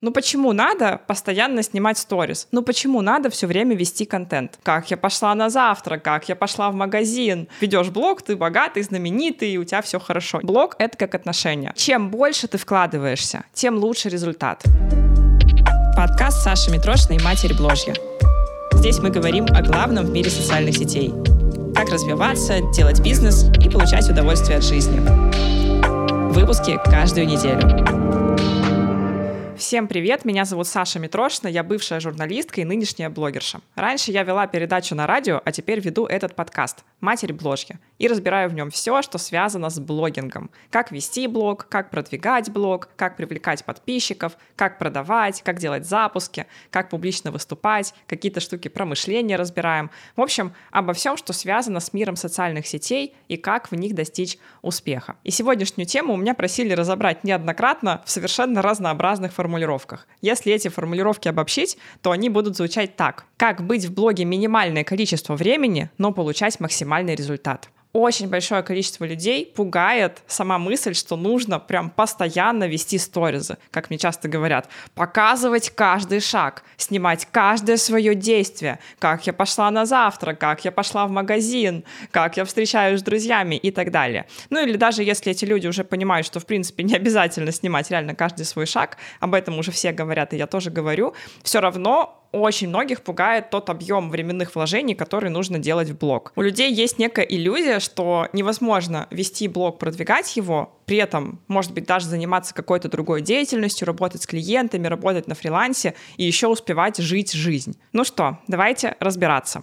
Ну почему надо постоянно снимать сторис? Ну почему надо все время вести контент? Как я пошла на завтрак, как я пошла в магазин. Ведешь блог, ты богатый, знаменитый, и у тебя все хорошо. Блог — это как отношения. Чем больше ты вкладываешься, тем лучше результат. Подкаст Саши Митрошиной «Матери Бложья». Здесь мы говорим о главном в мире социальных сетей. Как развиваться, делать бизнес и получать удовольствие от жизни. Выпуски каждую неделю. Всем привет, меня зовут Саша Митрошина, я бывшая журналистка и нынешняя блогерша. Раньше я вела передачу на радио, а теперь веду этот подкаст «Матерь бложки» и разбираю в нем все, что связано с блогингом. Как вести блог, как продвигать блог, как привлекать подписчиков, как продавать, как делать запуски, как публично выступать, какие-то штуки про мышление разбираем. В общем, обо всем, что связано с миром социальных сетей и как в них достичь успеха. И сегодняшнюю тему у меня просили разобрать неоднократно в совершенно разнообразных форматах формулировках. Если эти формулировки обобщить, то они будут звучать так. Как быть в блоге минимальное количество времени, но получать максимальный результат очень большое количество людей пугает сама мысль, что нужно прям постоянно вести сторизы, как мне часто говорят, показывать каждый шаг, снимать каждое свое действие, как я пошла на завтрак, как я пошла в магазин, как я встречаюсь с друзьями и так далее. Ну или даже если эти люди уже понимают, что в принципе не обязательно снимать реально каждый свой шаг, об этом уже все говорят, и я тоже говорю, все равно очень многих пугает тот объем временных вложений, который нужно делать в блог. У людей есть некая иллюзия, что невозможно вести блог, продвигать его, при этом, может быть, даже заниматься какой-то другой деятельностью, работать с клиентами, работать на фрилансе и еще успевать жить жизнь. Ну что, давайте разбираться.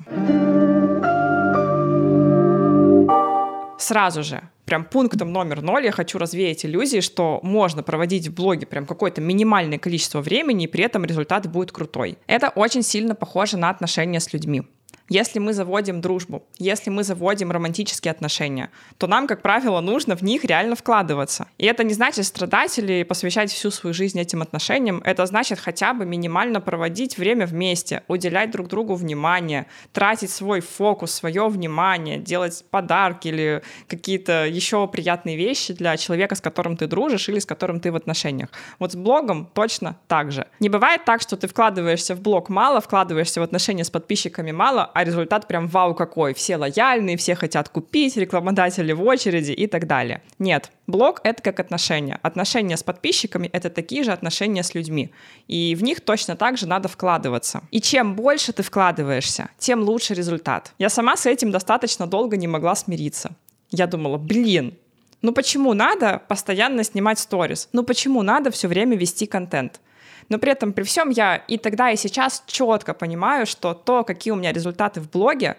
Сразу же, прям пунктом номер ноль я хочу развеять иллюзии, что можно проводить в блоге прям какое-то минимальное количество времени, и при этом результат будет крутой. Это очень сильно похоже на отношения с людьми. Если мы заводим дружбу, если мы заводим романтические отношения, то нам, как правило, нужно в них реально вкладываться. И это не значит страдать или посвящать всю свою жизнь этим отношениям. Это значит хотя бы минимально проводить время вместе, уделять друг другу внимание, тратить свой фокус, свое внимание, делать подарки или какие-то еще приятные вещи для человека, с которым ты дружишь или с которым ты в отношениях. Вот с блогом точно так же. Не бывает так, что ты вкладываешься в блог мало, вкладываешься в отношения с подписчиками мало, а результат прям вау какой. Все лояльные, все хотят купить, рекламодатели в очереди и так далее. Нет, блог — это как отношения. Отношения с подписчиками — это такие же отношения с людьми. И в них точно так же надо вкладываться. И чем больше ты вкладываешься, тем лучше результат. Я сама с этим достаточно долго не могла смириться. Я думала, блин, ну почему надо постоянно снимать сторис? Ну почему надо все время вести контент? Но при этом, при всем, я и тогда, и сейчас четко понимаю, что то, какие у меня результаты в блоге,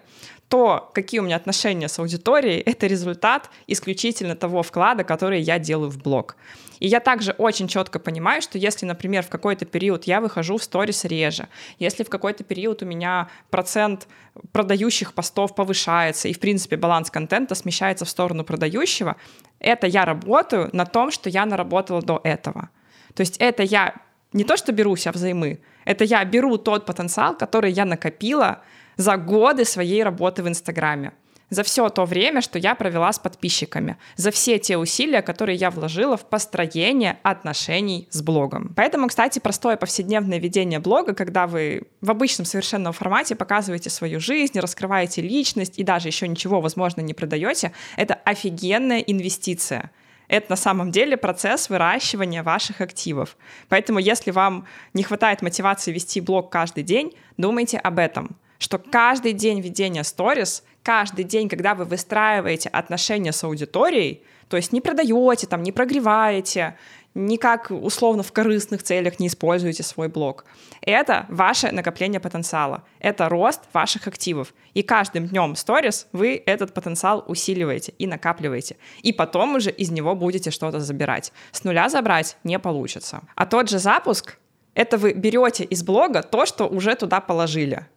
то, какие у меня отношения с аудиторией, это результат исключительно того вклада, который я делаю в блог. И я также очень четко понимаю, что если, например, в какой-то период я выхожу в сторис реже, если в какой-то период у меня процент продающих постов повышается, и, в принципе, баланс контента смещается в сторону продающего, это я работаю на том, что я наработала до этого. То есть это я не то, что беру себя взаймы, это я беру тот потенциал, который я накопила за годы своей работы в Инстаграме. За все то время, что я провела с подписчиками, за все те усилия, которые я вложила в построение отношений с блогом. Поэтому, кстати, простое повседневное ведение блога, когда вы в обычном совершенном формате показываете свою жизнь, раскрываете личность и даже еще ничего, возможно, не продаете, это офигенная инвестиция это на самом деле процесс выращивания ваших активов. Поэтому если вам не хватает мотивации вести блог каждый день, думайте об этом, что каждый день ведения сторис, каждый день, когда вы выстраиваете отношения с аудиторией, то есть не продаете, там, не прогреваете, никак условно в корыстных целях не используете свой блог. Это ваше накопление потенциала, это рост ваших активов. И каждым днем сторис вы этот потенциал усиливаете и накапливаете. И потом уже из него будете что-то забирать. С нуля забрать не получится. А тот же запуск — это вы берете из блога то, что уже туда положили.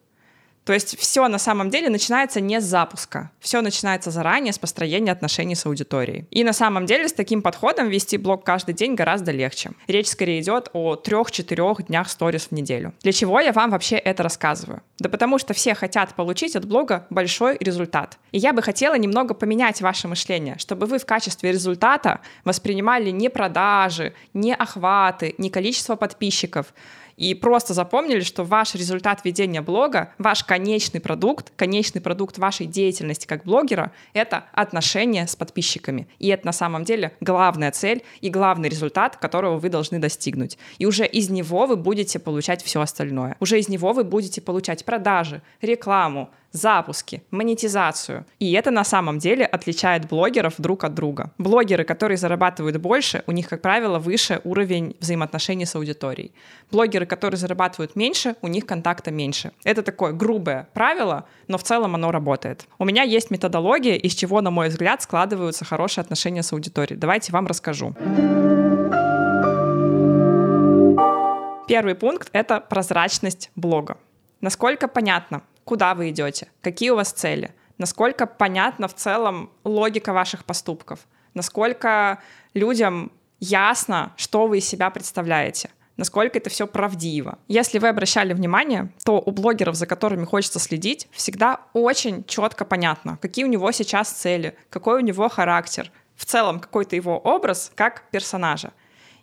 То есть все на самом деле начинается не с запуска. Все начинается заранее с построения отношений с аудиторией. И на самом деле с таким подходом вести блог каждый день гораздо легче. Речь скорее идет о трех-четырех днях сторис в неделю. Для чего я вам вообще это рассказываю? Да потому что все хотят получить от блога большой результат. И я бы хотела немного поменять ваше мышление, чтобы вы в качестве результата воспринимали не продажи, не охваты, не количество подписчиков, и просто запомнили, что ваш результат ведения блога, ваш конечный продукт, конечный продукт вашей деятельности как блогера — это отношения с подписчиками. И это на самом деле главная цель и главный результат, которого вы должны достигнуть. И уже из него вы будете получать все остальное. Уже из него вы будете получать продажи, рекламу, запуски, монетизацию. И это на самом деле отличает блогеров друг от друга. Блогеры, которые зарабатывают больше, у них, как правило, выше уровень взаимоотношений с аудиторией. Блогеры, которые зарабатывают меньше, у них контакта меньше. Это такое грубое правило, но в целом оно работает. У меня есть методология, из чего, на мой взгляд, складываются хорошие отношения с аудиторией. Давайте вам расскажу. Первый пункт — это прозрачность блога. Насколько понятно, куда вы идете, какие у вас цели, насколько понятна в целом логика ваших поступков, насколько людям ясно, что вы из себя представляете насколько это все правдиво. Если вы обращали внимание, то у блогеров, за которыми хочется следить, всегда очень четко понятно, какие у него сейчас цели, какой у него характер, в целом какой-то его образ как персонажа.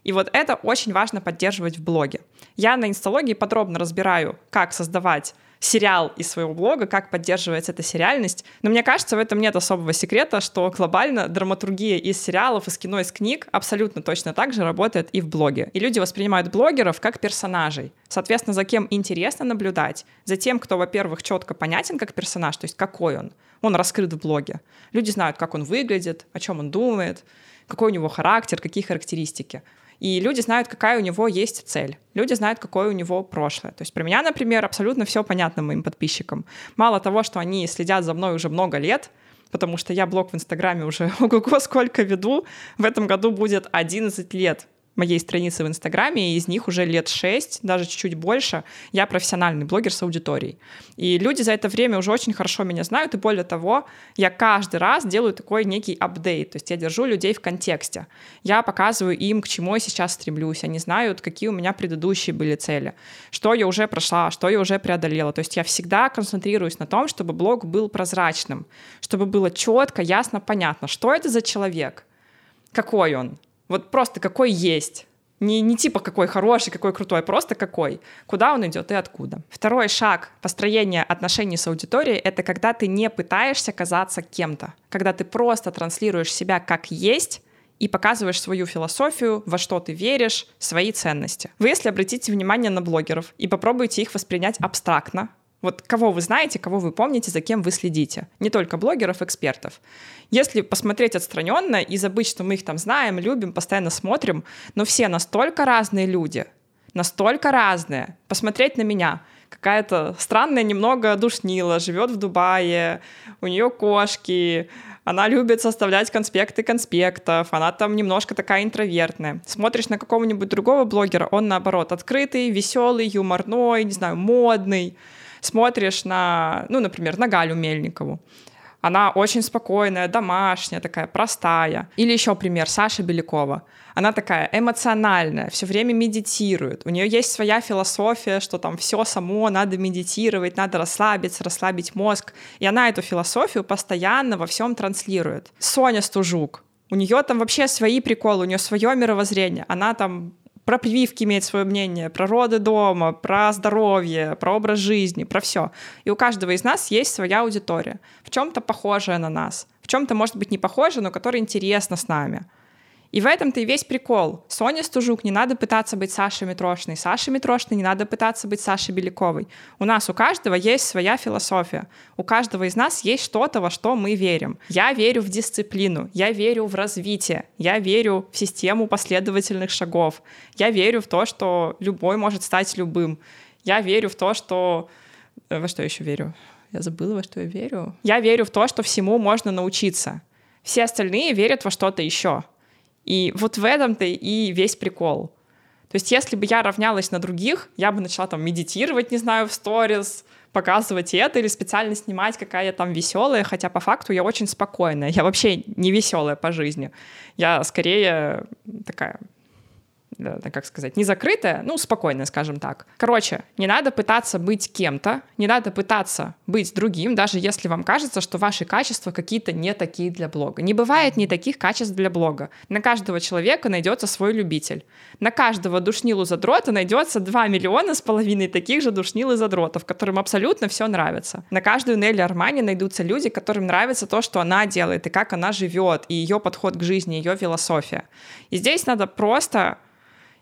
И вот это очень важно поддерживать в блоге. Я на инсталогии подробно разбираю, как создавать сериал из своего блога, как поддерживается эта сериальность. Но мне кажется, в этом нет особого секрета, что глобально драматургия из сериалов, из кино, из книг абсолютно точно так же работает и в блоге. И люди воспринимают блогеров как персонажей. Соответственно, за кем интересно наблюдать, за тем, кто, во-первых, четко понятен как персонаж, то есть какой он. Он раскрыт в блоге. Люди знают, как он выглядит, о чем он думает, какой у него характер, какие характеристики. И люди знают, какая у него есть цель. Люди знают, какое у него прошлое. То есть про меня, например, абсолютно все понятно моим подписчикам. Мало того, что они следят за мной уже много лет, потому что я блог в Инстаграме уже ого-го сколько веду. В этом году будет 11 лет моей страницы в Инстаграме, и из них уже лет шесть, даже чуть-чуть больше, я профессиональный блогер с аудиторией. И люди за это время уже очень хорошо меня знают, и более того, я каждый раз делаю такой некий апдейт, то есть я держу людей в контексте. Я показываю им, к чему я сейчас стремлюсь, они знают, какие у меня предыдущие были цели, что я уже прошла, что я уже преодолела. То есть я всегда концентрируюсь на том, чтобы блог был прозрачным, чтобы было четко, ясно, понятно, что это за человек, какой он, вот просто какой есть. Не, не типа какой хороший, какой крутой, просто какой. Куда он идет и откуда. Второй шаг построения отношений с аудиторией — это когда ты не пытаешься казаться кем-то. Когда ты просто транслируешь себя как есть, и показываешь свою философию, во что ты веришь, свои ценности. Вы, если обратите внимание на блогеров и попробуете их воспринять абстрактно, вот кого вы знаете, кого вы помните, за кем вы следите. Не только блогеров, экспертов. Если посмотреть отстраненно и забыть, что мы их там знаем, любим, постоянно смотрим, но все настолько разные люди, настолько разные. Посмотреть на меня. Какая-то странная немного душнила, живет в Дубае, у нее кошки, она любит составлять конспекты конспектов, она там немножко такая интровертная. Смотришь на какого-нибудь другого блогера, он наоборот открытый, веселый, юморной, не знаю, модный смотришь на, ну, например, на Галю Мельникову, она очень спокойная, домашняя, такая простая. Или еще пример, Саша Белякова. Она такая эмоциональная, все время медитирует. У нее есть своя философия, что там все само, надо медитировать, надо расслабиться, расслабить мозг. И она эту философию постоянно во всем транслирует. Соня Стужук. У нее там вообще свои приколы, у нее свое мировоззрение. Она там про прививки имеет свое мнение, про роды дома, про здоровье, про образ жизни, про все. И у каждого из нас есть своя аудитория, в чем-то похожая на нас, в чем-то, может быть, не похожая, но которая интересна с нами. И в этом-то и весь прикол. Соня Стужук не надо пытаться быть Сашей Митрошиной, Сашей Митрошиной не надо пытаться быть Сашей Беляковой. У нас у каждого есть своя философия. У каждого из нас есть что-то, во что мы верим. Я верю в дисциплину, я верю в развитие, я верю в систему последовательных шагов, я верю в то, что любой может стать любым. Я верю в то, что... Э, во что еще верю? Я забыла, во что я верю. Я верю в то, что всему можно научиться. Все остальные верят во что-то еще. И вот в этом-то и весь прикол. То есть если бы я равнялась на других, я бы начала там медитировать, не знаю, в сторис, показывать это или специально снимать, какая я там веселая, хотя по факту я очень спокойная. Я вообще не веселая по жизни. Я скорее такая как сказать, не закрытая, ну, спокойная, скажем так. Короче, не надо пытаться быть кем-то, не надо пытаться быть другим, даже если вам кажется, что ваши качества какие-то не такие для блога. Не бывает не таких качеств для блога. На каждого человека найдется свой любитель. На каждого душнилу задрота найдется 2 миллиона с половиной таких же душнил и задротов, которым абсолютно все нравится. На каждую Нелли Армани найдутся люди, которым нравится то, что она делает, и как она живет, и ее подход к жизни, ее философия. И здесь надо просто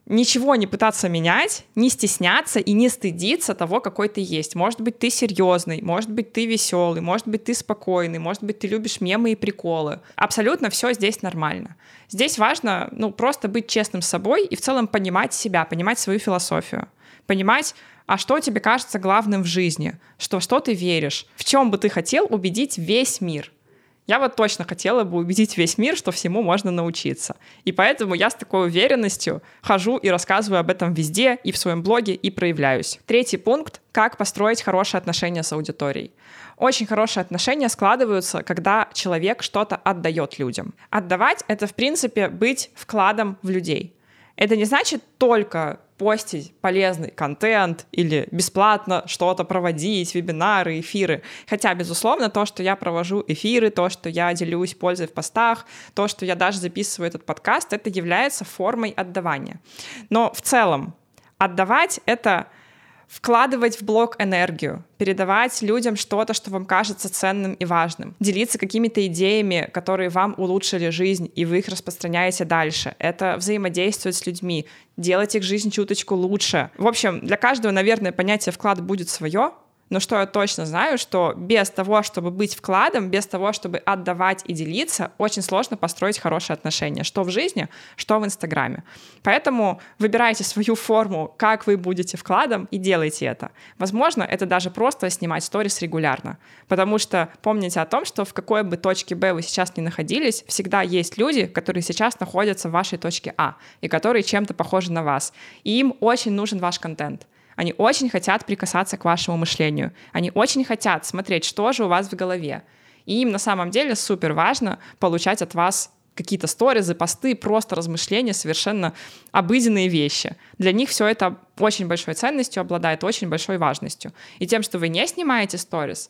ничего не пытаться менять, не стесняться и не стыдиться того, какой ты есть. Может быть, ты серьезный, может быть, ты веселый, может быть, ты спокойный, может быть, ты любишь мемы и приколы. Абсолютно все здесь нормально. Здесь важно, ну, просто быть честным с собой и в целом понимать себя, понимать свою философию, понимать, а что тебе кажется главным в жизни, что, что ты веришь, в чем бы ты хотел убедить весь мир. Я вот точно хотела бы убедить весь мир, что всему можно научиться. И поэтому я с такой уверенностью хожу и рассказываю об этом везде, и в своем блоге, и проявляюсь. Третий пункт — как построить хорошие отношения с аудиторией. Очень хорошие отношения складываются, когда человек что-то отдает людям. Отдавать — это, в принципе, быть вкладом в людей. Это не значит только постить полезный контент или бесплатно что-то проводить, вебинары, эфиры. Хотя, безусловно, то, что я провожу эфиры, то, что я делюсь пользой в постах, то, что я даже записываю этот подкаст, это является формой отдавания. Но в целом отдавать — это вкладывать в блог энергию, передавать людям что-то, что вам кажется ценным и важным, делиться какими-то идеями, которые вам улучшили жизнь, и вы их распространяете дальше. Это взаимодействовать с людьми, делать их жизнь чуточку лучше. В общем, для каждого, наверное, понятие вклад будет свое, но что я точно знаю, что без того, чтобы быть вкладом, без того, чтобы отдавать и делиться, очень сложно построить хорошие отношения, что в жизни, что в Инстаграме. Поэтому выбирайте свою форму, как вы будете вкладом, и делайте это. Возможно, это даже просто снимать сторис регулярно, потому что помните о том, что в какой бы точке Б вы сейчас не находились, всегда есть люди, которые сейчас находятся в вашей точке А, и которые чем-то похожи на вас. И им очень нужен ваш контент. Они очень хотят прикасаться к вашему мышлению. Они очень хотят смотреть, что же у вас в голове. И им на самом деле супер важно получать от вас какие-то сторизы, посты, просто размышления, совершенно обыденные вещи. Для них все это очень большой ценностью обладает, очень большой важностью. И тем, что вы не снимаете сторис,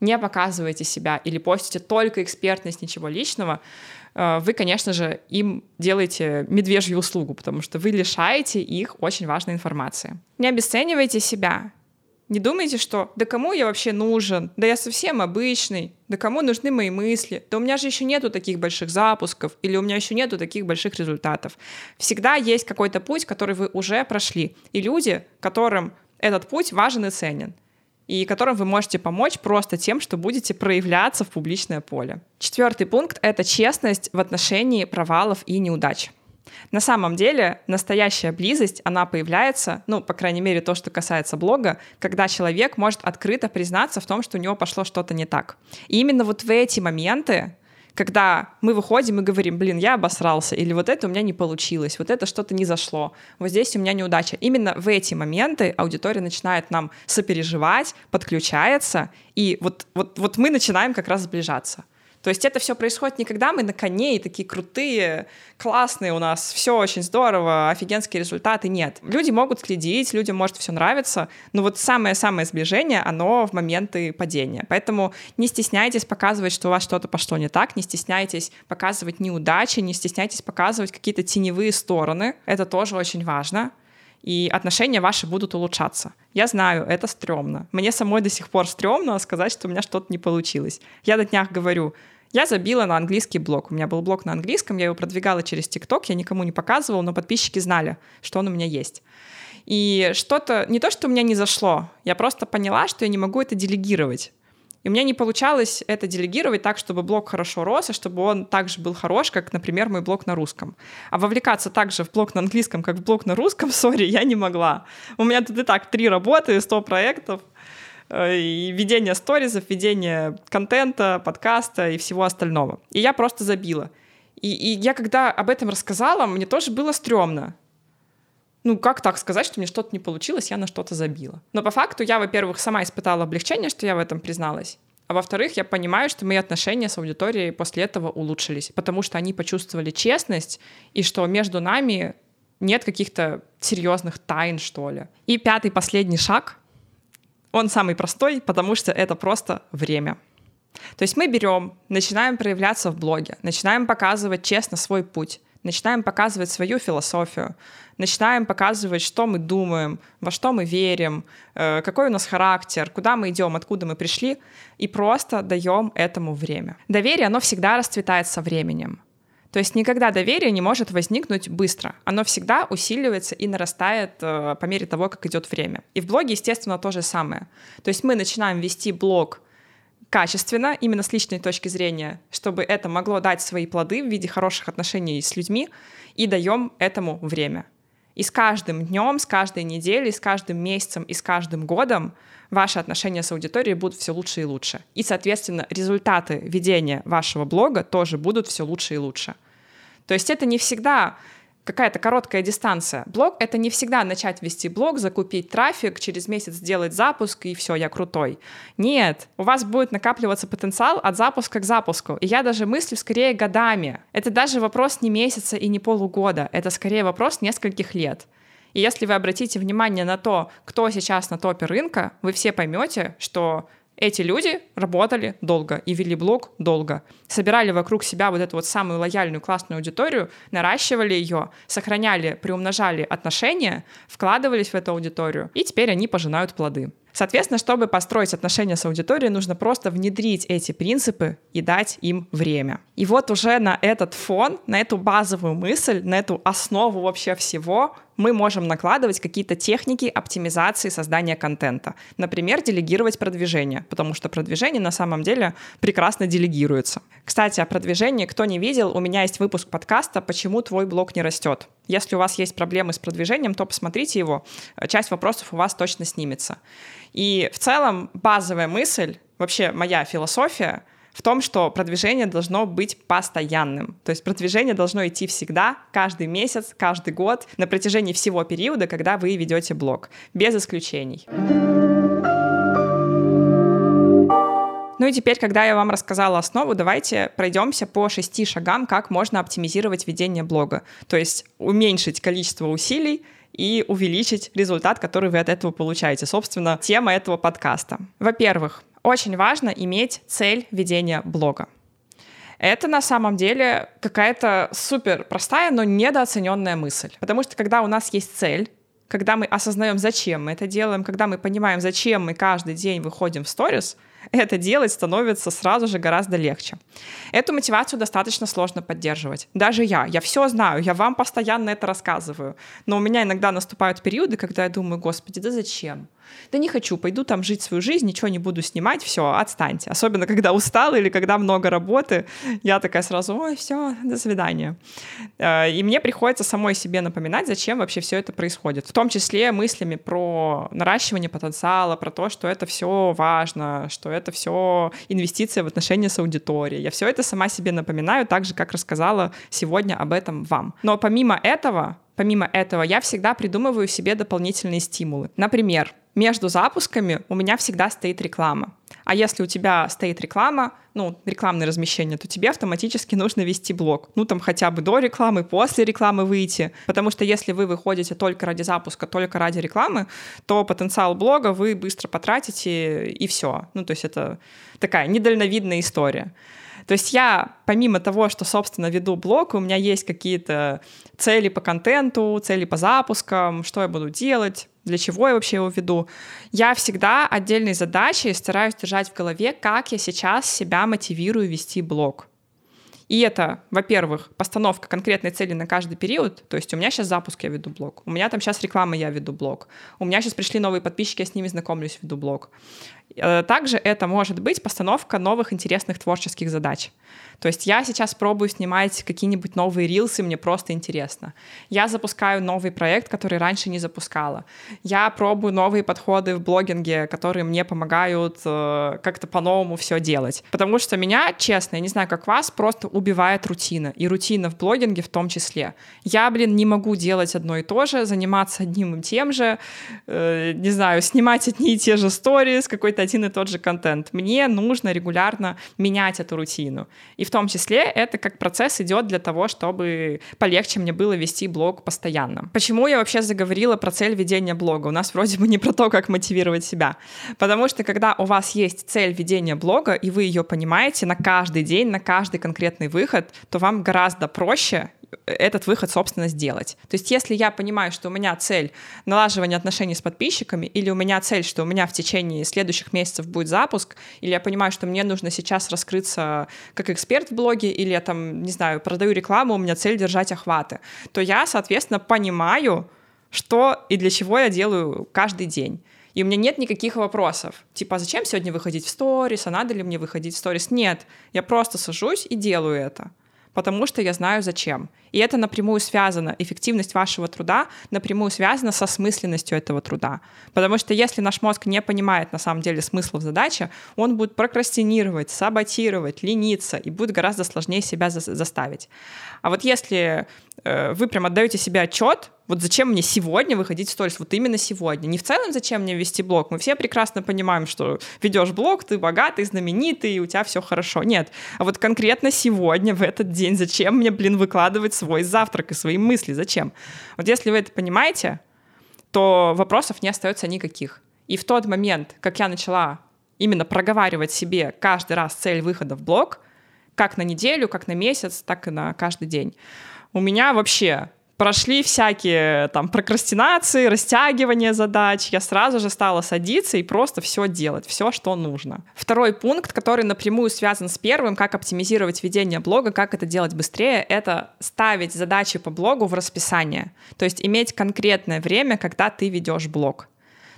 не показываете себя или постите только экспертность, ничего личного, вы, конечно же, им делаете медвежью услугу, потому что вы лишаете их очень важной информации. Не обесценивайте себя. Не думайте, что «да кому я вообще нужен? Да я совсем обычный. Да кому нужны мои мысли? Да у меня же еще нету таких больших запусков, или у меня еще нету таких больших результатов». Всегда есть какой-то путь, который вы уже прошли, и люди, которым этот путь важен и ценен и которым вы можете помочь просто тем, что будете проявляться в публичное поле. Четвертый пункт — это честность в отношении провалов и неудач. На самом деле настоящая близость, она появляется, ну, по крайней мере, то, что касается блога, когда человек может открыто признаться в том, что у него пошло что-то не так. И именно вот в эти моменты когда мы выходим и говорим, блин, я обосрался, или вот это у меня не получилось, вот это что-то не зашло, вот здесь у меня неудача. Именно в эти моменты аудитория начинает нам сопереживать, подключается, и вот, вот, вот мы начинаем как раз сближаться. То есть это все происходит не когда мы на коне и такие крутые, классные у нас, все очень здорово, офигенские результаты. Нет. Люди могут следить, людям может все нравиться, но вот самое-самое сближение, оно в моменты падения. Поэтому не стесняйтесь показывать, что у вас что-то пошло не так, не стесняйтесь показывать неудачи, не стесняйтесь показывать какие-то теневые стороны. Это тоже очень важно и отношения ваши будут улучшаться. Я знаю, это стрёмно. Мне самой до сих пор стрёмно сказать, что у меня что-то не получилось. Я на днях говорю, я забила на английский блог. У меня был блог на английском, я его продвигала через ТикТок, я никому не показывала, но подписчики знали, что он у меня есть. И что-то, не то, что у меня не зашло, я просто поняла, что я не могу это делегировать. И у меня не получалось это делегировать так, чтобы блог хорошо рос, и чтобы он также был хорош, как, например, мой блог на русском. А вовлекаться также в блог на английском, как в блог на русском, сори, я не могла. У меня тут и так три работы, сто проектов, и ведение сторизов, ведение контента, подкаста и всего остального. И я просто забила. И, и я когда об этом рассказала, мне тоже было стрёмно. ну, как так сказать, что мне что-то не получилось, я на что-то забила. Но по факту я, во-первых, сама испытала облегчение, что я в этом призналась. А во-вторых, я понимаю, что мои отношения с аудиторией после этого улучшились, потому что они почувствовали честность, и что между нами нет каких-то серьезных тайн, что ли. И пятый, последний шаг, он самый простой, потому что это просто время. То есть мы берем, начинаем проявляться в блоге, начинаем показывать честно свой путь, начинаем показывать свою философию, начинаем показывать, что мы думаем, во что мы верим, э, какой у нас характер, куда мы идем, откуда мы пришли, и просто даем этому время. Доверие, оно всегда расцветает со временем. То есть никогда доверие не может возникнуть быстро. Оно всегда усиливается и нарастает э, по мере того, как идет время. И в блоге, естественно, то же самое. То есть мы начинаем вести блог качественно, именно с личной точки зрения, чтобы это могло дать свои плоды в виде хороших отношений с людьми, и даем этому время. И с каждым днем, с каждой неделей, с каждым месяцем и с каждым годом ваши отношения с аудиторией будут все лучше и лучше. И, соответственно, результаты ведения вашего блога тоже будут все лучше и лучше. То есть это не всегда какая-то короткая дистанция. Блог — это не всегда начать вести блог, закупить трафик, через месяц сделать запуск, и все, я крутой. Нет, у вас будет накапливаться потенциал от запуска к запуску. И я даже мыслю скорее годами. Это даже вопрос не месяца и не полугода, это скорее вопрос нескольких лет. И если вы обратите внимание на то, кто сейчас на топе рынка, вы все поймете, что эти люди работали долго и вели блог долго. Собирали вокруг себя вот эту вот самую лояльную классную аудиторию, наращивали ее, сохраняли, приумножали отношения, вкладывались в эту аудиторию, и теперь они пожинают плоды. Соответственно, чтобы построить отношения с аудиторией, нужно просто внедрить эти принципы и дать им время. И вот уже на этот фон, на эту базовую мысль, на эту основу вообще всего мы можем накладывать какие-то техники оптимизации создания контента. Например, делегировать продвижение, потому что продвижение на самом деле прекрасно делегируется. Кстати, о продвижении, кто не видел, у меня есть выпуск подкаста «Почему твой блог не растет?». Если у вас есть проблемы с продвижением, то посмотрите его. Часть вопросов у вас точно снимется. И в целом базовая мысль, вообще моя философия в том, что продвижение должно быть постоянным. То есть продвижение должно идти всегда, каждый месяц, каждый год, на протяжении всего периода, когда вы ведете блог, без исключений. Ну и теперь, когда я вам рассказала основу, давайте пройдемся по шести шагам, как можно оптимизировать ведение блога. То есть уменьшить количество усилий, и увеличить результат, который вы от этого получаете. Собственно, тема этого подкаста. Во-первых, очень важно иметь цель ведения блога. Это на самом деле какая-то супер простая, но недооцененная мысль. Потому что когда у нас есть цель, когда мы осознаем, зачем мы это делаем, когда мы понимаем, зачем мы каждый день выходим в сторис — это делать становится сразу же гораздо легче. Эту мотивацию достаточно сложно поддерживать. Даже я, я все знаю, я вам постоянно это рассказываю, но у меня иногда наступают периоды, когда я думаю, господи, да зачем? Да не хочу, пойду там жить свою жизнь, ничего не буду снимать, все, отстаньте. Особенно, когда устала или когда много работы, я такая сразу, ой, все, до свидания. Э, и мне приходится самой себе напоминать, зачем вообще все это происходит. В том числе мыслями про наращивание потенциала, про то, что это все важно, что это все инвестиция в отношения с аудиторией. Я все это сама себе напоминаю, так же, как рассказала сегодня об этом вам. Но помимо этого, помимо этого, я всегда придумываю себе дополнительные стимулы. Например, между запусками у меня всегда стоит реклама. А если у тебя стоит реклама, ну, рекламное размещение, то тебе автоматически нужно вести блог. Ну, там хотя бы до рекламы, после рекламы выйти. Потому что если вы выходите только ради запуска, только ради рекламы, то потенциал блога вы быстро потратите, и все. Ну, то есть это такая недальновидная история. То есть я, помимо того, что, собственно, веду блог, у меня есть какие-то цели по контенту, цели по запускам, что я буду делать, для чего я вообще его веду. Я всегда отдельной задачей стараюсь держать в голове, как я сейчас себя мотивирую вести блог. И это, во-первых, постановка конкретной цели на каждый период. То есть у меня сейчас запуск, я веду блог. У меня там сейчас реклама, я веду блог. У меня сейчас пришли новые подписчики, я с ними знакомлюсь, веду блог. Э, также это может быть постановка новых интересных творческих задач. То есть я сейчас пробую снимать какие-нибудь новые рилсы, мне просто интересно. Я запускаю новый проект, который раньше не запускала. Я пробую новые подходы в блогинге, которые мне помогают э, как-то по-новому все делать. Потому что меня, честно, я не знаю, как вас, просто убивает рутина, и рутина в блогинге в том числе. Я, блин, не могу делать одно и то же, заниматься одним и тем же, э, не знаю, снимать одни и те же сторис, какой-то один и тот же контент. Мне нужно регулярно менять эту рутину. И в том числе это как процесс идет для того, чтобы полегче мне было вести блог постоянно. Почему я вообще заговорила про цель ведения блога? У нас вроде бы не про то, как мотивировать себя. Потому что когда у вас есть цель ведения блога, и вы ее понимаете на каждый день, на каждый конкретный выход, то вам гораздо проще этот выход, собственно, сделать. То есть если я понимаю, что у меня цель налаживания отношений с подписчиками, или у меня цель, что у меня в течение следующих месяцев будет запуск, или я понимаю, что мне нужно сейчас раскрыться как эксперт в блоге, или я там, не знаю, продаю рекламу, у меня цель держать охваты, то я, соответственно, понимаю, что и для чего я делаю каждый день. И у меня нет никаких вопросов. Типа, а зачем сегодня выходить в сторис, а надо ли мне выходить в сторис? Нет, я просто сажусь и делаю это потому что я знаю зачем. И это напрямую связано, эффективность вашего труда напрямую связана со смысленностью этого труда. Потому что если наш мозг не понимает на самом деле смысла в задаче, он будет прокрастинировать, саботировать, лениться, и будет гораздо сложнее себя за- заставить. А вот если э, вы прям отдаете себе отчет, вот зачем мне сегодня выходить в сторис, вот именно сегодня. Не в целом, зачем мне вести блог. Мы все прекрасно понимаем, что ведешь блог, ты богатый, знаменитый, и у тебя все хорошо. Нет. А вот конкретно сегодня, в этот день, зачем мне, блин, выкладывать свой завтрак и свои мысли? Зачем? Вот если вы это понимаете, то вопросов не остается никаких. И в тот момент, как я начала именно проговаривать себе каждый раз цель выхода в блог, как на неделю, как на месяц, так и на каждый день, у меня вообще прошли всякие там прокрастинации, растягивание задач. Я сразу же стала садиться и просто все делать, все, что нужно. Второй пункт, который напрямую связан с первым, как оптимизировать ведение блога, как это делать быстрее, это ставить задачи по блогу в расписание. То есть иметь конкретное время, когда ты ведешь блог.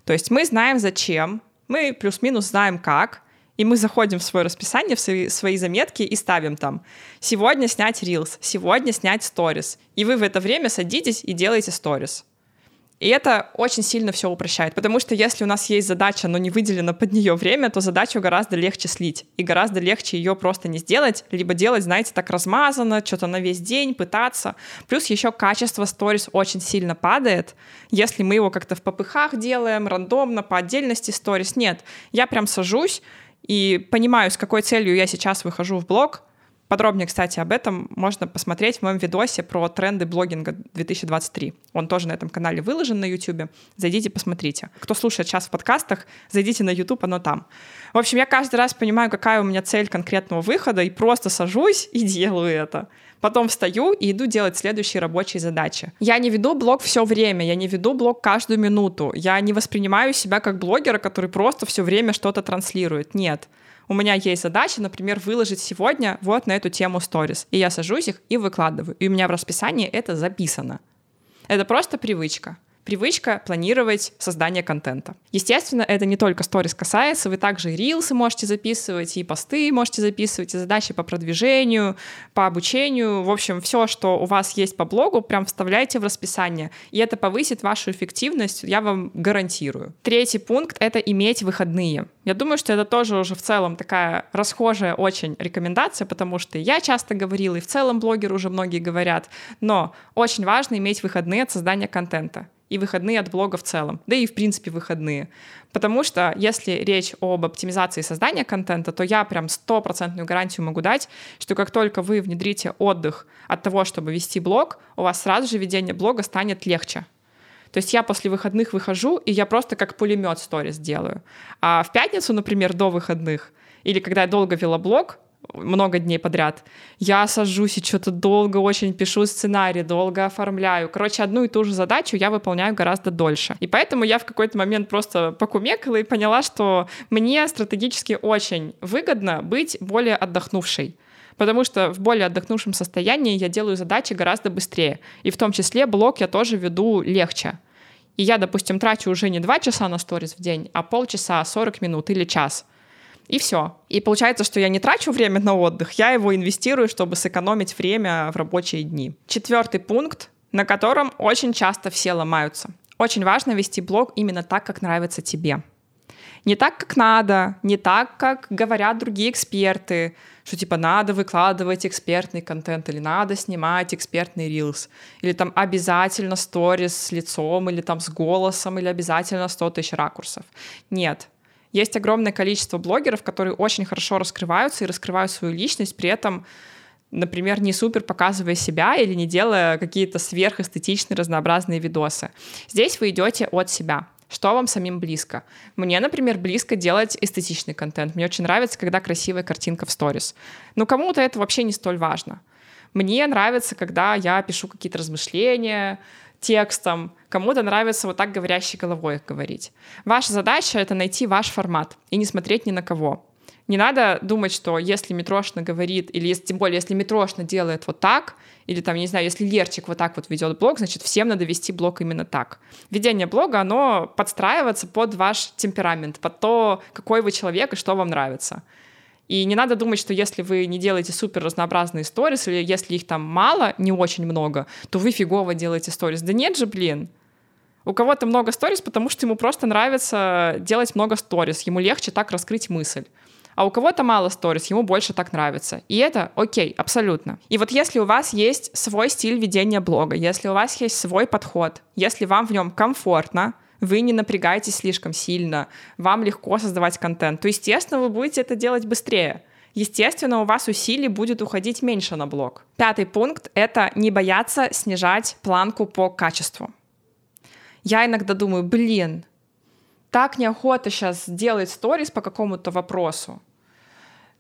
То есть мы знаем зачем, мы плюс-минус знаем как, и мы заходим в свое расписание, в свои, свои заметки и ставим там «Сегодня снять рилс», «Сегодня снять сторис». И вы в это время садитесь и делаете сторис. И это очень сильно все упрощает, потому что если у нас есть задача, но не выделено под нее время, то задачу гораздо легче слить, и гораздо легче ее просто не сделать, либо делать, знаете, так размазанно, что-то на весь день, пытаться. Плюс еще качество сторис очень сильно падает, если мы его как-то в попыхах делаем, рандомно, по отдельности сторис. Нет, я прям сажусь, и понимаю, с какой целью я сейчас выхожу в блог. Подробнее, кстати, об этом можно посмотреть в моем видосе про тренды блогинга 2023. Он тоже на этом канале выложен на YouTube. Зайдите, посмотрите. Кто слушает сейчас в подкастах, зайдите на YouTube, оно там. В общем, я каждый раз понимаю, какая у меня цель конкретного выхода, и просто сажусь и делаю это. Потом встаю и иду делать следующие рабочие задачи. Я не веду блог все время, я не веду блог каждую минуту. Я не воспринимаю себя как блогера, который просто все время что-то транслирует. Нет. У меня есть задача, например, выложить сегодня вот на эту тему сторис. И я сажусь их и выкладываю. И у меня в расписании это записано. Это просто привычка привычка планировать создание контента. Естественно, это не только сторис касается, вы также и рилсы можете записывать, и посты можете записывать, и задачи по продвижению, по обучению. В общем, все, что у вас есть по блогу, прям вставляйте в расписание, и это повысит вашу эффективность, я вам гарантирую. Третий пункт — это иметь выходные. Я думаю, что это тоже уже в целом такая расхожая очень рекомендация, потому что я часто говорила, и в целом блогеры уже многие говорят, но очень важно иметь выходные от создания контента и выходные от блога в целом, да и в принципе выходные. Потому что если речь об оптимизации создания контента, то я прям стопроцентную гарантию могу дать, что как только вы внедрите отдых от того, чтобы вести блог, у вас сразу же ведение блога станет легче. То есть я после выходных выхожу, и я просто как пулемет сторис делаю. А в пятницу, например, до выходных, или когда я долго вела блог, много дней подряд. Я сажусь и что-то долго очень пишу сценарий, долго оформляю. Короче, одну и ту же задачу я выполняю гораздо дольше. И поэтому я в какой-то момент просто покумекала и поняла, что мне стратегически очень выгодно быть более отдохнувшей потому что в более отдохнувшем состоянии я делаю задачи гораздо быстрее. И в том числе блог я тоже веду легче. И я, допустим, трачу уже не 2 часа на сторис в день, а полчаса, 40 минут или час. И все. И получается, что я не трачу время на отдых, я его инвестирую, чтобы сэкономить время в рабочие дни. Четвертый пункт, на котором очень часто все ломаются. Очень важно вести блог именно так, как нравится тебе. Не так, как надо, не так, как говорят другие эксперты, что типа надо выкладывать экспертный контент или надо снимать экспертный рилс, или там обязательно сторис с лицом, или там с голосом, или обязательно 100 тысяч ракурсов. Нет, есть огромное количество блогеров, которые очень хорошо раскрываются и раскрывают свою личность, при этом например, не супер показывая себя или не делая какие-то сверхэстетичные разнообразные видосы. Здесь вы идете от себя. Что вам самим близко? Мне, например, близко делать эстетичный контент. Мне очень нравится, когда красивая картинка в сторис. Но кому-то это вообще не столь важно. Мне нравится, когда я пишу какие-то размышления текстом. Кому-то нравится вот так говорящей головой говорить. Ваша задача — это найти ваш формат и не смотреть ни на кого. Не надо думать, что если Митрошна говорит, или если, тем более, если Митрошна делает вот так, или там, не знаю, если Лерчик вот так вот ведет блог, значит, всем надо вести блог именно так. Ведение блога, оно подстраивается под ваш темперамент, под то, какой вы человек и что вам нравится. И не надо думать, что если вы не делаете супер разнообразные сторис, или если их там мало, не очень много, то вы фигово делаете сторис. Да нет же, блин. У кого-то много сторис, потому что ему просто нравится делать много сторис, ему легче так раскрыть мысль а у кого-то мало сторис, ему больше так нравится. И это окей, абсолютно. И вот если у вас есть свой стиль ведения блога, если у вас есть свой подход, если вам в нем комфортно, вы не напрягаетесь слишком сильно, вам легко создавать контент, то, естественно, вы будете это делать быстрее. Естественно, у вас усилий будет уходить меньше на блог. Пятый пункт — это не бояться снижать планку по качеству. Я иногда думаю, блин, так неохота сейчас делать сторис по какому-то вопросу.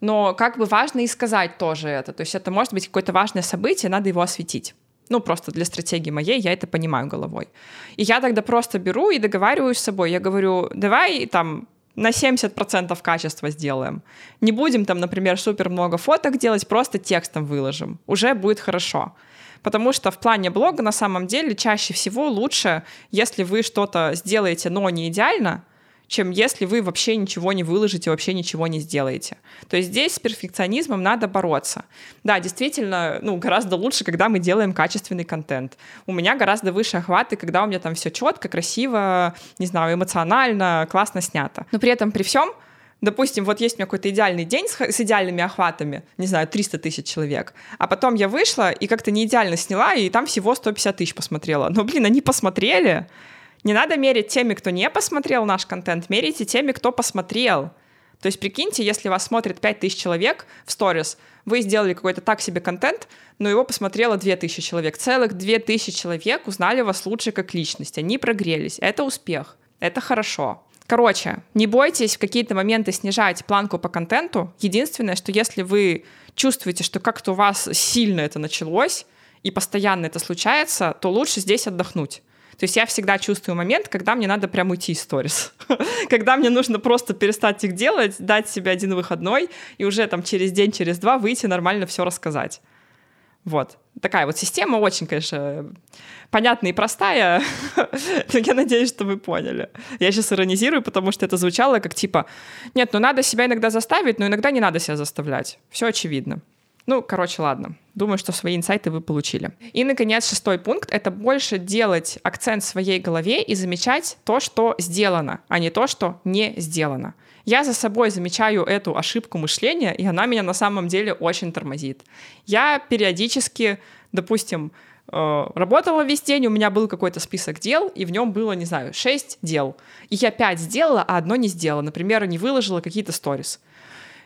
Но как бы важно и сказать тоже это. То есть это может быть какое-то важное событие, надо его осветить. Ну, просто для стратегии моей я это понимаю головой. И я тогда просто беру и договариваюсь с собой. Я говорю, давай там на 70% качества сделаем. Не будем там, например, супер много фоток делать, просто текстом выложим. Уже будет хорошо. Потому что в плане блога на самом деле чаще всего лучше, если вы что-то сделаете, но не идеально, чем если вы вообще ничего не выложите, вообще ничего не сделаете. То есть здесь с перфекционизмом надо бороться. Да, действительно, ну, гораздо лучше, когда мы делаем качественный контент. У меня гораздо выше охваты, когда у меня там все четко, красиво, не знаю, эмоционально, классно снято. Но при этом, при всем, допустим, вот есть у меня какой-то идеальный день с, с идеальными охватами, не знаю, 300 тысяч человек, а потом я вышла и как-то не идеально сняла, и там всего 150 тысяч посмотрела. Но, блин, они посмотрели. Не надо мерить теми, кто не посмотрел наш контент, мерите теми, кто посмотрел. То есть прикиньте, если вас смотрит 5000 человек в сторис, вы сделали какой-то так себе контент, но его посмотрело 2000 человек. Целых 2000 человек узнали вас лучше как личность. Они прогрелись. Это успех. Это хорошо. Короче, не бойтесь в какие-то моменты снижать планку по контенту. Единственное, что если вы чувствуете, что как-то у вас сильно это началось, и постоянно это случается, то лучше здесь отдохнуть. То есть я всегда чувствую момент, когда мне надо прям уйти из сторис. когда мне нужно просто перестать их делать, дать себе один выходной и уже там через день, через два выйти нормально все рассказать. Вот. Такая вот система очень, конечно, понятная и простая, но я надеюсь, что вы поняли. Я сейчас иронизирую, потому что это звучало как типа, нет, ну надо себя иногда заставить, но иногда не надо себя заставлять. Все очевидно. Ну, короче, ладно. Думаю, что свои инсайты вы получили. И, наконец, шестой пункт — это больше делать акцент в своей голове и замечать то, что сделано, а не то, что не сделано. Я за собой замечаю эту ошибку мышления, и она меня на самом деле очень тормозит. Я периодически, допустим, э, работала весь день, у меня был какой-то список дел, и в нем было, не знаю, 6 дел. И я 5 сделала, а одно не сделала. Например, не выложила какие-то сторис.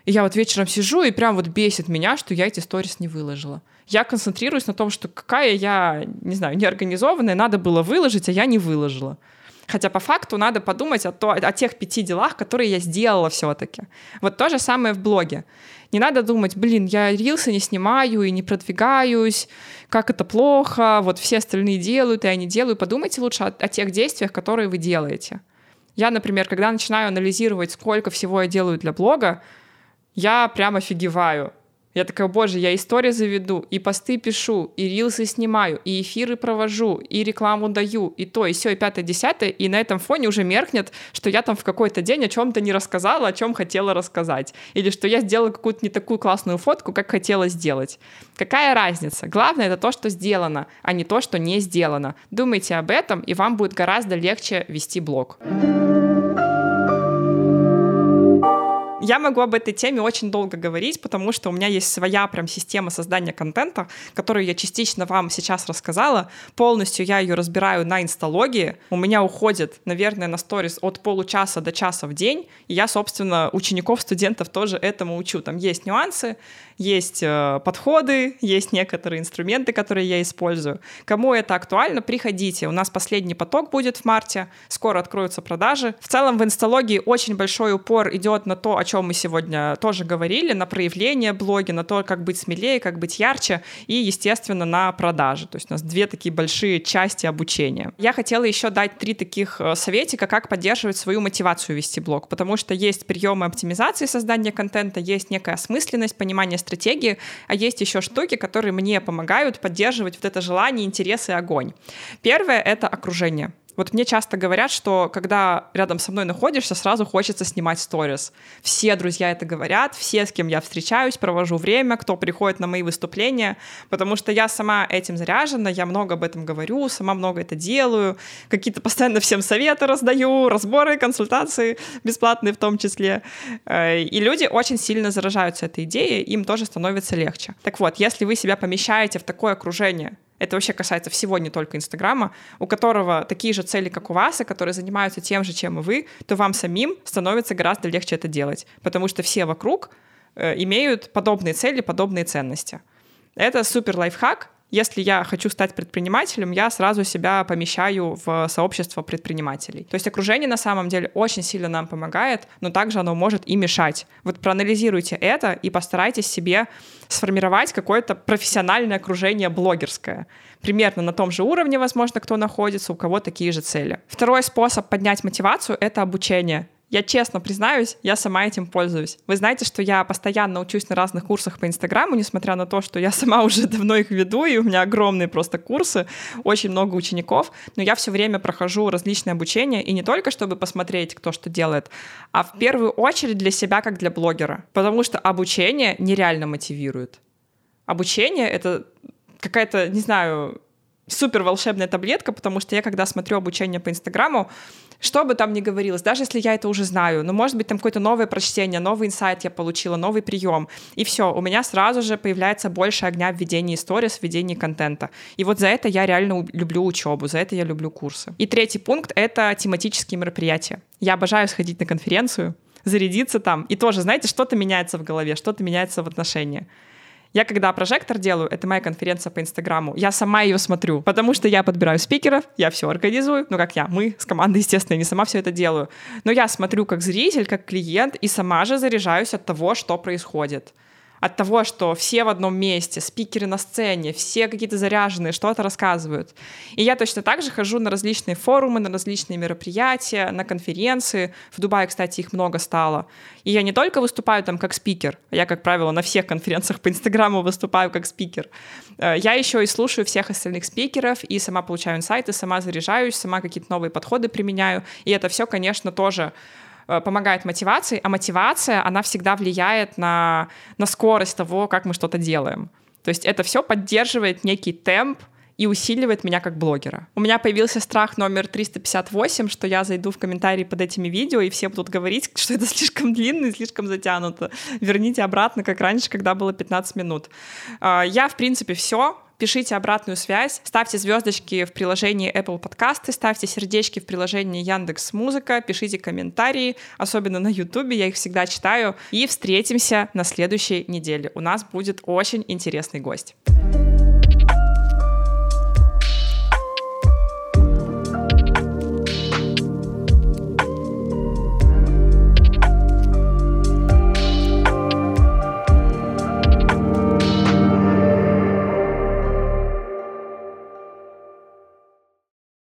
И я вот вечером сижу, и прям вот бесит меня, что я эти сторис не выложила. Я концентрируюсь на том, что какая я, не знаю, неорганизованная, надо было выложить, а я не выложила. Хотя по факту надо подумать о, то, о тех пяти делах, которые я сделала все-таки. Вот то же самое в блоге. Не надо думать, блин, я рилсы не снимаю и не продвигаюсь, как это плохо, вот все остальные делают, и я не делаю. Подумайте лучше о, о тех действиях, которые вы делаете. Я, например, когда начинаю анализировать, сколько всего я делаю для блога, я прям офигеваю. Я такая, боже, я истории заведу, и посты пишу, и рилсы снимаю, и эфиры провожу, и рекламу даю, и то, и все, и пятое, десятое, и на этом фоне уже меркнет, что я там в какой-то день о чем-то не рассказала, о чем хотела рассказать, или что я сделала какую-то не такую классную фотку, как хотела сделать. Какая разница? Главное это то, что сделано, а не то, что не сделано. Думайте об этом, и вам будет гораздо легче вести блог. Я могу об этой теме очень долго говорить, потому что у меня есть своя прям система создания контента, которую я частично вам сейчас рассказала. Полностью я ее разбираю на инсталогии. У меня уходит, наверное, на сторис от получаса до часа в день. И я, собственно, учеников, студентов тоже этому учу. Там есть нюансы, есть э, подходы, есть некоторые инструменты, которые я использую. Кому это актуально, приходите. У нас последний поток будет в марте, скоро откроются продажи. В целом в инсталогии очень большой упор идет на то, о чем мы сегодня тоже говорили, на проявление блоги, на то, как быть смелее, как быть ярче и, естественно, на продажи. То есть у нас две такие большие части обучения. Я хотела еще дать три таких э, советика, как поддерживать свою мотивацию вести блог, потому что есть приемы оптимизации создания контента, есть некая осмысленность, понимание стратегии, а есть еще штуки, которые мне помогают поддерживать вот это желание, интерес и огонь. Первое — это окружение. Вот мне часто говорят, что когда рядом со мной находишься, сразу хочется снимать сторис. Все друзья это говорят, все, с кем я встречаюсь, провожу время, кто приходит на мои выступления, потому что я сама этим заряжена, я много об этом говорю, сама много это делаю, какие-то постоянно всем советы раздаю, разборы, консультации бесплатные в том числе. Э, и люди очень сильно заражаются этой идеей, им тоже становится легче. Так вот, если вы себя помещаете в такое окружение, это вообще касается всего, не только Инстаграма, у которого такие же цели, как у вас, и которые занимаются тем же, чем и вы, то вам самим становится гораздо легче это делать, потому что все вокруг э, имеют подобные цели, подобные ценности. Это супер лайфхак, если я хочу стать предпринимателем, я сразу себя помещаю в сообщество предпринимателей. То есть окружение на самом деле очень сильно нам помогает, но также оно может и мешать. Вот проанализируйте это и постарайтесь себе сформировать какое-то профессиональное окружение блогерское. Примерно на том же уровне, возможно, кто находится, у кого такие же цели. Второй способ поднять мотивацию — это обучение. Я честно признаюсь, я сама этим пользуюсь. Вы знаете, что я постоянно учусь на разных курсах по Инстаграму, несмотря на то, что я сама уже давно их веду, и у меня огромные просто курсы, очень много учеников, но я все время прохожу различные обучения, и не только чтобы посмотреть, кто что делает, а в первую очередь для себя, как для блогера, потому что обучение нереально мотивирует. Обучение — это какая-то, не знаю, супер волшебная таблетка, потому что я, когда смотрю обучение по Инстаграму, что бы там ни говорилось, даже если я это уже знаю, но может быть там какое-то новое прочтение, новый инсайт я получила, новый прием, и все, у меня сразу же появляется больше огня в ведении истории, в ведении контента. И вот за это я реально люблю учебу, за это я люблю курсы. И третий пункт — это тематические мероприятия. Я обожаю сходить на конференцию, зарядиться там, и тоже, знаете, что-то меняется в голове, что-то меняется в отношении. Я когда прожектор делаю, это моя конференция по Инстаграму, я сама ее смотрю, потому что я подбираю спикеров, я все организую, ну как я, мы с командой, естественно, не сама все это делаю, но я смотрю как зритель, как клиент и сама же заряжаюсь от того, что происходит от того, что все в одном месте, спикеры на сцене, все какие-то заряженные, что-то рассказывают. И я точно так же хожу на различные форумы, на различные мероприятия, на конференции. В Дубае, кстати, их много стало. И я не только выступаю там как спикер, я, как правило, на всех конференциях по Инстаграму выступаю как спикер. Э, я еще и слушаю всех остальных спикеров, и сама получаю инсайты, сама заряжаюсь, сама какие-то новые подходы применяю. И это все, конечно, тоже помогает мотивации, а мотивация, она всегда влияет на, на скорость того, как мы что-то делаем. То есть это все поддерживает некий темп, и усиливает меня как блогера. У меня появился страх номер 358, что я зайду в комментарии под этими видео, и все будут говорить, что это слишком длинно и слишком затянуто. Верните обратно, как раньше, когда было 15 минут. А, я, в принципе, все пишите обратную связь, ставьте звездочки в приложении Apple Podcasts, ставьте сердечки в приложении Яндекс Музыка, пишите комментарии, особенно на YouTube, я их всегда читаю. И встретимся на следующей неделе. У нас будет очень интересный гость.